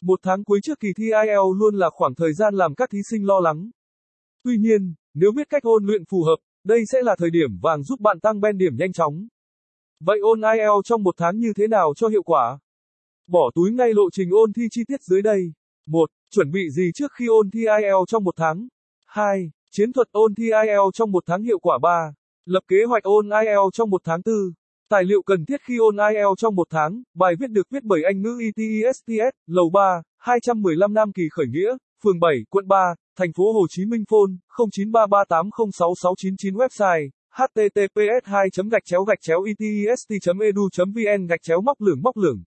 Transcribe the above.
Một tháng cuối trước kỳ thi IELTS luôn là khoảng thời gian làm các thí sinh lo lắng. Tuy nhiên, nếu biết cách ôn luyện phù hợp, đây sẽ là thời điểm vàng giúp bạn tăng ben điểm nhanh chóng. Vậy ôn IELTS trong một tháng như thế nào cho hiệu quả? Bỏ túi ngay lộ trình ôn thi chi tiết dưới đây. 1. Chuẩn bị gì trước khi ôn thi IELTS trong một tháng? 2. Chiến thuật ôn thi IELTS trong một tháng hiệu quả 3. Lập kế hoạch ôn IELTS trong một tháng 4. Tài liệu cần thiết khi ôn IELTS trong một tháng, bài viết được viết bởi Anh ngữ ETESTS, Lầu 3, 215 Nam Kỳ Khởi Nghĩa, phường 7, quận 3, thành phố Hồ Chí Minh phone 0933806699 website https 2 gạch chéo gạch chéo etest edu vn gạch chéo móc lửng móc lửng.